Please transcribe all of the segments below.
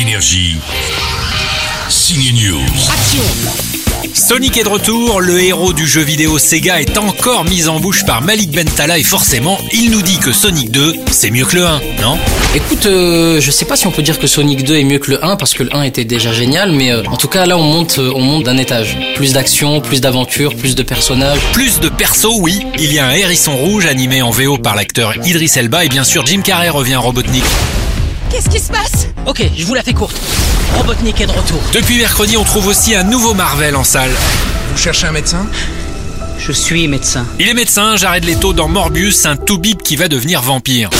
Énergie. Signe News. Sonic est de retour, le héros du jeu vidéo Sega est encore mis en bouche par Malik Bentala et forcément, il nous dit que Sonic 2, c'est mieux que le 1, non? Écoute, euh, je sais pas si on peut dire que Sonic 2 est mieux que le 1 parce que le 1 était déjà génial, mais euh, en tout cas là on monte, euh, on monte d'un étage. Plus d'action, plus d'aventure, plus de personnages. Plus de persos, oui. Il y a un hérisson rouge animé en VO par l'acteur Idris Elba et bien sûr Jim Carrey revient en Robotnik. Qu'est-ce qui se passe Ok, je vous la fais courte. Robotnik est de retour. Depuis mercredi, on trouve aussi un nouveau Marvel en salle. Vous cherchez un médecin Je suis médecin. Il est médecin, Jared Leto dans Morbius, un tout bip qui va devenir vampire.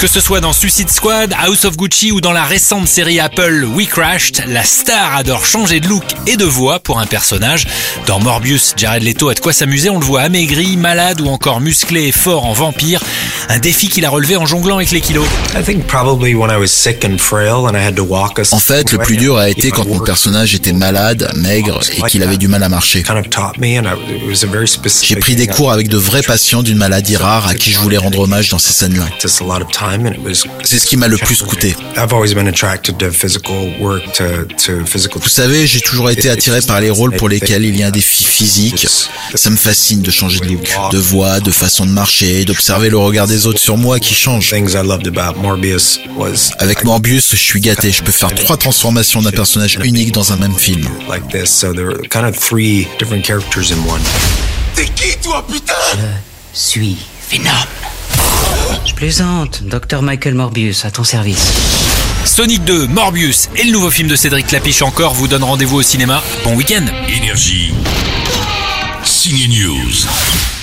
Que ce soit dans Suicide Squad, House of Gucci ou dans la récente série Apple We Crashed, la star adore changer de look et de voix pour un personnage. Dans Morbius, Jared Leto a de quoi s'amuser, on le voit amaigri, malade ou encore musclé et fort en vampire. Un défi qu'il a relevé en jonglant avec les kilos. En fait, le plus dur a été quand mon personnage était malade, maigre et qu'il avait du mal à marcher. J'ai pris des cours avec de vrais patients d'une maladie rare à qui je voulais rendre hommage dans ces scènes-là. C'est ce qui m'a le plus coûté. Vous savez, j'ai toujours été attiré par les rôles pour lesquels il y a un défi physique. Ça me fascine de changer de look, de voix, de façon de marcher, d'observer le regard des autres sur moi qui change. Avec Morbius, je suis gâté. Je peux faire trois transformations d'un personnage unique dans un même film. T'es qui toi, putain? Je suis Venom. Je plaisante, Dr Michael Morbius, à ton service. Sonic 2, Morbius et le nouveau film de Cédric Lapiche encore vous donnent rendez-vous au cinéma. Bon week-end Énergie. Signe News.